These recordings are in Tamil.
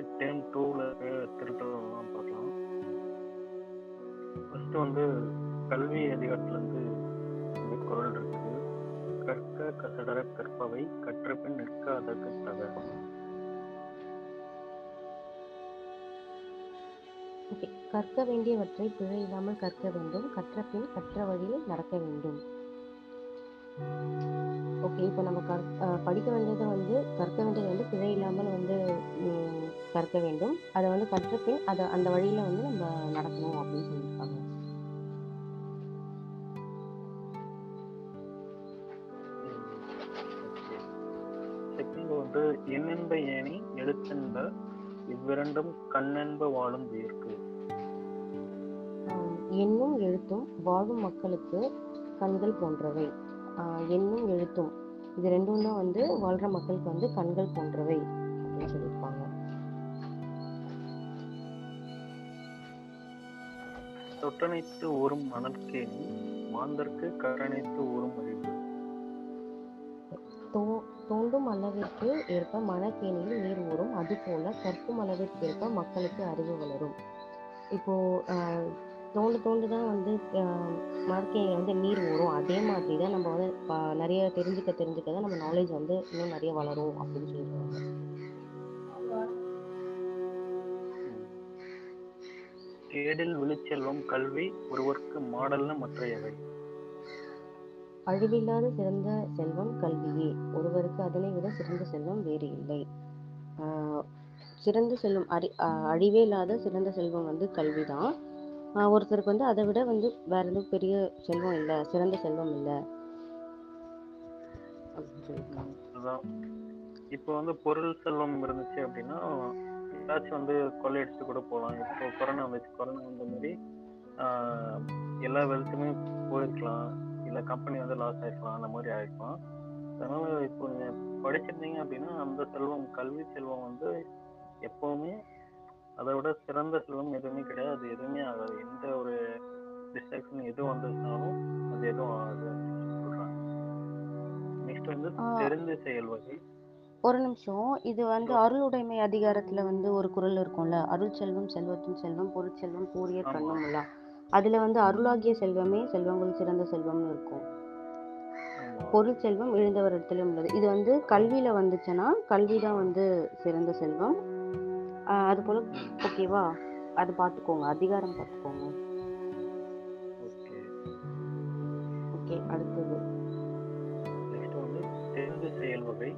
வந்து டேம் டூவில் திருக்குறள்லாம் பார்க்கலாம். ஃபர்ஸ்ட் வந்து கல்வி அதிகாரத்துலேருந்து இந்த குரல் இருக்கு கற்க கசடர கற்பவை கற்றபின் நிற்க அதற்கு தக ஓகே. கற்க வேண்டியவற்றை பிழை இல்லாமல் கற்க வேண்டும். கற்ற பின் கற்ற வழியில் நடக்க வேண்டும். ஓகே இப்போ நம்ம கற் படிக்க வேண்டியது வந்து கற்க வேண்டியது வந்து பிழை இல்லாமல் வந்து கற்க வேண்டும். அதை வந்து கற்ற பின் அதை அந்த வழியில் வந்து நம்ம நடக்கணும் அப்படின்னு சொல்லியிருக்காங்க. வந்து எண்ணென்ப ஏணி எழுத்தென்ப இவ்விரண்டும் கண்ணென்ப வாழும் உயிர்க்கு எண்ணும் எழுத்தும் வாழும் மக்களுக்கு கண்கள் போன்றவை. எண்ணும் எழுத்தும் இது ரெண்டும் தான் வந்து வாழ்ற மக்களுக்கு வந்து கண்கள் போன்றவை அப்படின்னு சொல்லியிருப்பாங்க. தொட்டனைத்து ஊறும் மணற்கேணி மாந்தர்க்கு கரணைத்து ஊறும் அறிவு தோ தோண்டும் அளவிற்கு ஏற்ப மணக்கேணியில் நீர் ஊறும் அதுபோல கற்கும் அளவிற்கு ஏற்ப மக்களுக்கு அறிவு வளரும். இப்போ தோண்டு தோண்டு தான் வந்து மணற்கேணியில் வந்து நீர் ஊறும். அதே மாதிரி தான் நம்ம வந்து நிறைய தெரிஞ்சுக்க தெரிஞ்சுக்க தான் நம்ம நாலேஜ் வந்து இன்னும் நிறைய வளரும் அப்படின்னு சொல்லியிருக்காங்க தேடில் விழுச்செல்வம் கல்வி ஒருவர்க்கு மாடல்ல மற்றையவை. அழிவில்லாத சிறந்த செல்வம் கல்வியே. ஒருவருக்கு அதனை விட சிறந்த செல்வம் வேறு இல்லை. ஆஹ் சிறந்த செல்வம் ஆஹ் அழிவே இல்லாத சிறந்த செல்வம் வந்து கல்விதான். ஆஹ் ஒருத்தருக்கு வந்து அதை விட வந்து வேற எதுவும் பெரிய செல்வம் இல்லை சிறந்த செல்வம் இல்லை. இப்போ வந்து பொருள் செல்வம் இருந்துச்சு அப்படின்னா ஏதாச்சும் வந்து கொள்ளையடிச்சு கூட போகலாம். இப்போ கொரோனா வந்துச்சு. கொரோனா வந்த மாதிரி எல்லா வெல்த்துமே போயிருக்கலாம். இல்லை கம்பெனி வந்து லாஸ் ஆயிருக்கலாம் அந்த மாதிரி ஆயிருக்கலாம். அதனால இப்போ நீங்க படிச்சிருந்தீங்க அப்படின்னா அந்த செல்வம் கல்வி செல்வம் வந்து எப்பவுமே அதை விட சிறந்த செல்வம் எதுவுமே கிடையாது. அது எதுவுமே ஆகாது. எந்த ஒரு டிஸ்ட்ராக்ஷன் எது வந்துச்சுனாலும் அது எதுவும் ஆகாது சொல்றாங்க. நெக்ஸ்ட் வந்து. தெரிந்து செயல் வகை. ஒரு நிமிஷம். இது வந்து அருளுடைமை அதிகாரத்துல வந்து ஒரு குறள் இருக்கும்ல. அருள் செல்வம் செல்வத்தின் செல்வம் பொருட்செல்வம் கூறிய ஆமா. கண்ணுமுல்லா அதுல வந்து அருளாகிய செல்வமே செல்வங்கள் சிறந்த செல்வம்னு இருக்கும். பொருள் செல்வம் இழந்தவரிடத்திலும் உள்ளது. இது வந்து கல்வியில வந்துச்சுன்னா கல்வி தான் வந்து சிறந்த செல்வம். அது போல ஓகேவா அது பார்த்துக்கோங்க அதிகாரம் பார்த்துக்கோங்க ஓகே. ஓகே அடுத்தது. நெக்ஸ்ட் வந்து தெரிந்து செயல் வகை.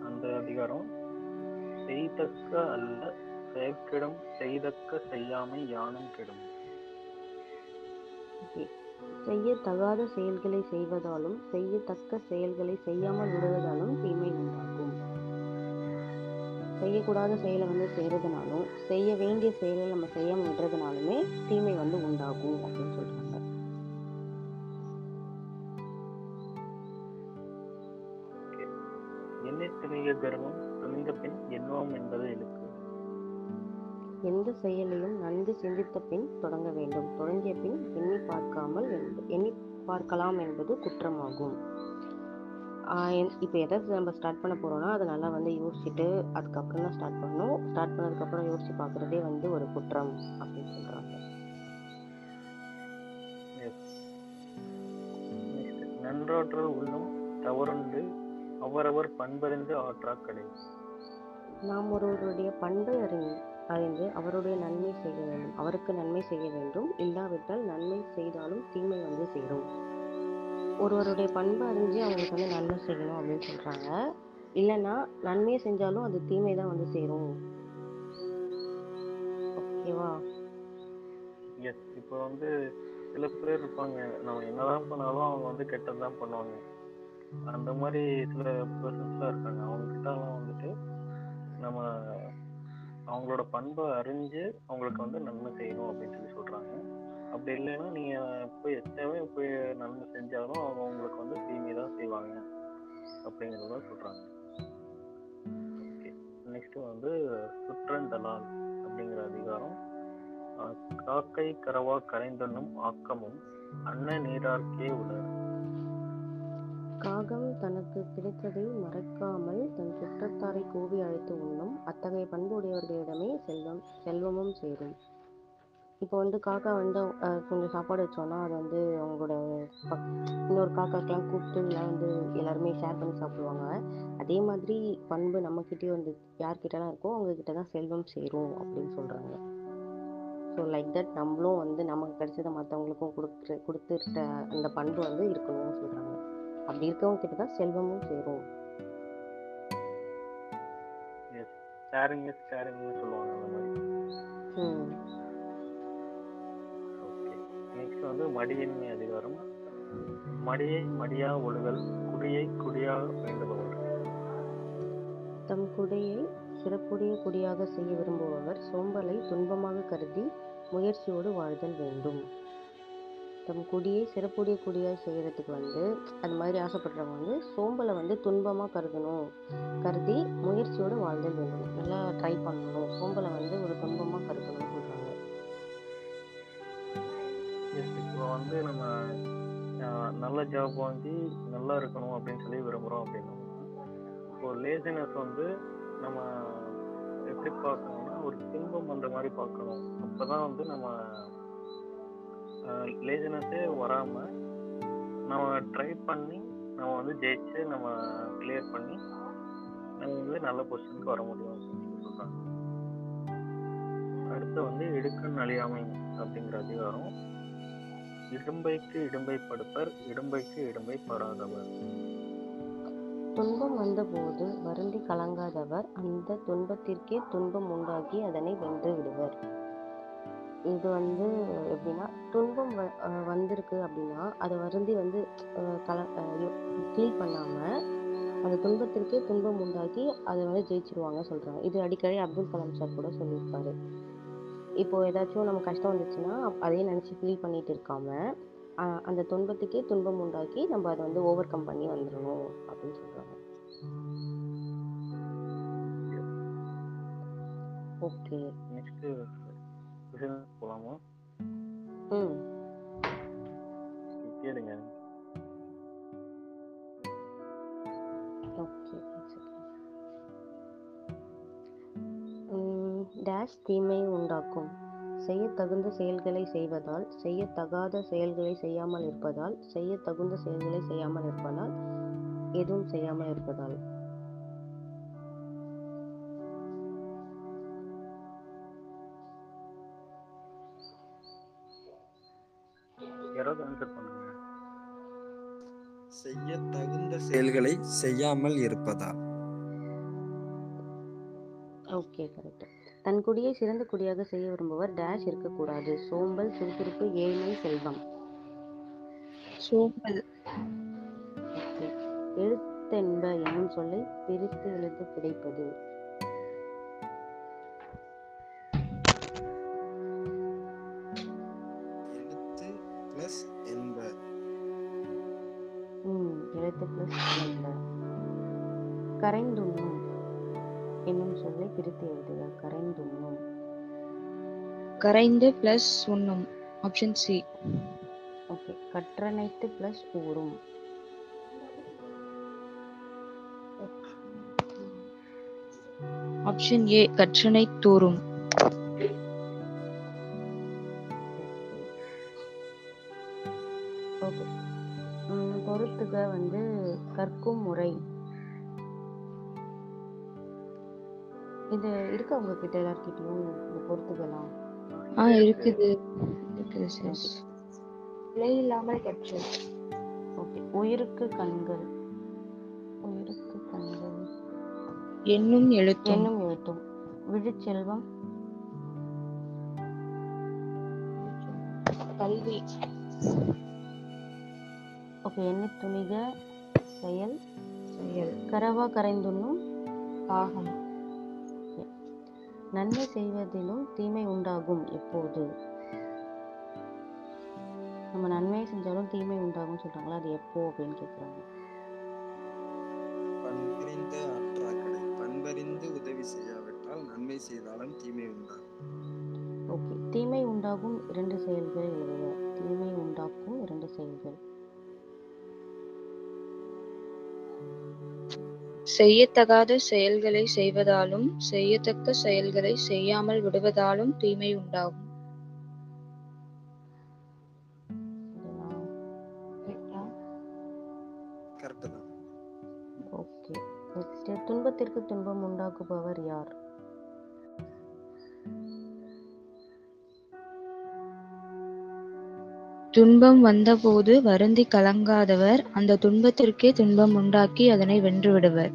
அந்த அதிகாரம். செய்தக்க அல்ல செயற்கிடம் செய்தக்க செய்யாமை யானும் கெடும். செய்யத்தகாத செயல்களை செய்வதாலும் செய்யத்தக்க செயல்களை செய்யாமல் விடுவதாலும் தீமை உண்டாகும் செய்யக்கூடாத செயலை வந்து செய்யறதுனாலும் செய்ய வேண்டிய செயலை நம்ம செய்யாம விடுறதுனாலுமே தீமை வந்து உண்டாகும் அப்படின்னு சொல்றாங்க. என்னை துணிய கர்வம் துணிந்த பின் எண்ணுவோம் என்பது எந்த செயலையும் நன்கு சிந்தித்த பின் தொடங்க வேண்டும். தொடங்கிய பின் எண்ணி பார்க்காமல் எண்ணி பார்க்கலாம் என்பது குற்றமாகும். இப்போ எதை நம்ம ஸ்டார்ட் பண்ண போறோம்னா அதை நல்லா வந்து யோசிச்சுட்டு அதுக்கப்புறம் தான் ஸ்டார்ட் பண்ணணும். ஸ்டார்ட் பண்ணதுக்கப்புறம் யோசிச்சு பார்க்குறதே வந்து ஒரு குற்றம் அப்படின்னு நெக்ஸ்ட் நன்றாற்றல் உள்ளும் தவறுண்டு அவரவர் பண்பறிந்து ஆற்றா கடை. நாம் ஒருவருடைய பண்பை அறிந்து அறிந்து அவருடைய நன்மை செய்ய வேண்டும். அவருக்கு நன்மை செய்ய வேண்டும். இல்லாவிட்டால் நன்மை செய்தாலும் தீமை வந்து சேரும். ஒருவருடைய பண்பை அறிஞ்சு அவங்களுக்கு வந்து நன்மை செய்யணும் அப்படின்னு சொல்றாங்க. இல்லைன்னா நன்மையை செஞ்சாலும் அது தீமை தான் வந்து சேரும். ஓகேவா? எஸ் இப்போ வந்து சில பேர் இருப்பாங்க. நம்ம என்னதான் பண்ணாலும் அவங்க வந்து கெட்டது தான் பண்ணுவாங்க. அந்த மாதிரி சில பர்சன்ஸ்லாம் இருக்காங்க. அவங்க கிட்டலாம் வந்துட்டு நம்ம அவங்களோட பண்பை அறிஞ்சு அவங்களுக்கு வந்து நன்மை செய்யணும் அப்படின்னு சொல்லி சொல்றாங்க. அப்படி இல்லைன்னா நீங்க போய் எத்தனை போய் நன்மை செஞ்சாலும் அவங்க உங்களுக்கு வந்து தீமை தான் செய்வாங்க அப்படிங்கிறத சொல்றாங்க. ஓகே நெக்ஸ்ட் வந்து சுற்றந்தலால் அப்படிங்கிற அதிகாரம். காக்கை கரவா கரைந்தனும் ஆக்கமும் அன்ன நீரார்க்கே உலர் காகம் தனக்கு கிடைத்ததை மறைக்காமல் தன் சுற்றத்தாரை கூவி அழைத்து உண்ணும் அத்தகைய பண்புடையவர்களிடமே செல்வம் செல்வமும் சேரும். இப்போ வந்து காக்கா வந்து கொஞ்சம் சாப்பாடு வச்சோன்னா அது வந்து அவங்களோட இன்னொரு காக்காக்கெல்லாம் கூப்பிட்டு இல்லை வந்து எல்லாருமே ஷேர் பண்ணி சாப்பிடுவாங்க. அதே மாதிரி பண்பு நம்மக்கிட்டேயும் வந்து யார்கிட்டலாம் இருக்கோ அவங்கக்கிட்ட தான் செல்வம் சேரும் அப்படின்னு சொல்கிறாங்க ஸோ லைக் தட் நம்மளும் வந்து நமக்கு கிடைச்சதை மற்றவங்களுக்கும் கொடுக்குற கொடுத்துட்ட அந்த பண்பு வந்து இருக்கணும்னு சொல்கிறாங்க அப்படி இருக்கவங்க கிட்ட தான் செல்வமும் சேரும் ஷேரிங் இஸ் சொல்லுவாங்க அந்த மாதிரி. ம். நெக்ஸ்ட் வந்து மடியின்மை அதிகாரம் மடியை மடியா ஒழுகல் குடியை குடியா வேண்டுபவர். தம் குடையை சிறப்புடைய குடியாக செய்ய விரும்புபவர் சோம்பலை துன்பமாக கருதி முயற்சியோடு வாழ்தல் வேண்டும். தம் குடியை சிறப்புடைய குடியாக செய்கிறதுக்கு வந்து அது மாதிரி ஆசைப்படுறவங்க வந்து சோம்பலை வந்து துன்பமாக கருதணும். கருதி முயற்சியோடு வாழ்தல் வேண்டும். நல்லா ட்ரை பண்ணணும். சோம்பலை வந்து ஒரு துன்பமாக கருதணும்னு சொல்கிறாங்க இப்போ வந்து நம்ம நல்ல ஜாப் வாங்கி நல்லா இருக்கணும் அப்படின்னு சொல்லி விரும்புகிறோம் அப்படின்னா இப்போ லேசினஸ் வந்து நம்ம எப்படி பார்க்கணும்னா ஒரு துன்பம் அந்த மாதிரி பார்க்கணும். அப்போ தான் வந்து நம்ம லேசினஸே வராமல் நம்ம ட்ரை பண்ணி நம்ம வந்து ஜெயிச்சு நம்ம கிளியர் பண்ணி நம்ம வந்து நல்ல பொசிஷனுக்கு வர முடியும் அப்படின்னு சொல்கிறாங்க அடுத்து வந்து இடுக்கண் அழியாமை அப்படிங்கிற அதிகாரம். இடும்பைக்கு இடும்பை படுப்பர் இடும்பைக்கு இடும்பை படாதவர் துன்பம் வந்தபோது வருந்தி கலங்காதவர் அந்த துன்பத்திற்கே துன்பம் உண்டாக்கி அதனை வென்று விடுவர். இது வந்து எப்படின்னா துன்பம் வ- வந்திருக்கு அப்படின்னா அதை வருந்தி வந்து கல ஃபீல் பண்ணாம அந்த துன்பத்திற்கே துன்பம் உண்டாக்கி அதை வந்து ஜெயிச்சிருவாங்க சொல்றாங்க. இது அடிக்கடி அப்துல் கலாம் சார் கூட சொல்லியிருப்பாரு. இப்போ ஏதாச்சும் நம்ம கஷ்டம் வந்துச்சுன்னா அதையே நினச்சி ஃபீல் பண்ணிட்டு இருக்காம அஹ் அந்த துன்பத்துக்கே துன்பம் உண்டாக்கி நம்ம அதை வந்து ஓவர் கம் பண்ணி வந்துடணும் அப்படின்னு சொல்றாங்க. ஓகே. நெக்ஸ்ட் போகலாமா டேஷ் தீமை உண்டாக்கும். செய்ய தகுந்த செயல்களை செய்வதால் செய்ய தகாத செயல்களை செய்யாமல் இருப்பதால் செய்ய தகுந்த செயல்களை செய்யாமல் இருப்பதால் எதுவும் செய்யாமல் இருப்பதால். செய்ய தகுந்த செயல்களை செய்யாமல் இருப்பதால். ஓகே கரெக்ட் தன் குடியை சிறந்த குடியாக செய்ய விரும்புவர். டேஷ் இருக்கக்கூடாது. சோம்பல் சுறுசுறுப்பு ஏழ்மை செல்வம். சோம்பல். ஓகே எழுத்தென்ப என்னும் சொல்லை பிரித்து எழுத கிடைப்பது. எழுத்து பிளஸ் எழுத்து கரைந்துண்ணும் என்னும் சொல்லை பிரித்து எழுதுக. கரைந்துண்ணும். கரைந்து பிளஸ் உண்ணும். ஆப்ஷன் சி ஓகே கற்றனைத்து பிளஸ் ஊறும். ஆப்ஷன் ஏ கற்றனை தூரும் இருக்கா உங்ககிட்ட எல்லார்கிட்டயும் இந்த பொறுத்துக்கலாம் ஆ இருக்குது. இருக்குது சார் பிழை இல்லாமல் கற்றல் ஓகே. உயிருக்கு கண்கள். உயிருக்கு கண்கள். எண்ணும் எழுத்தும். என்னும் எழுத்தும். விழுச்செல்வம். கல்வி. ஓகே எண்ணி துணிக. செயல். செயல். கரவா கரைந்துண்ணும். பாகம் நன்மை செய்வதிலும் தீமை உண்டாகும் எப்போது? நம்ம நன்மை செஞ்சாலும் தீமை உண்டாகும் சொல்றாங்களா? அது எப்போ அப்படின்னு கேக்குறாங்க. பண்பறிந்த ஆற்றாக்கடை பண்பறிந்து உதவி செய்யாவிட்டால் நன்மை செய்தாலும் தீமை உண்டாகும். ஓகே. தீமை உண்டாகும் இரண்டு செயல்கள் எழுதுக தீமை உண்டாக்கும் இரண்டு செயல்கள். செய்யத்தகாத செயல்களை செய்வதாலும் செய்யத்தக்க செயல்களை செய்யாமல் விடுவதாலும் தீமை உண்டாகும். துன்பத்திற்கு துன்பம் உண்டாக்குபவர் யார்? துன்பம் வந்தபோது வருந்தி கலங்காதவர் அந்த துன்பத்திற்கே துன்பம் உண்டாக்கி அதனை வென்று விடுவர்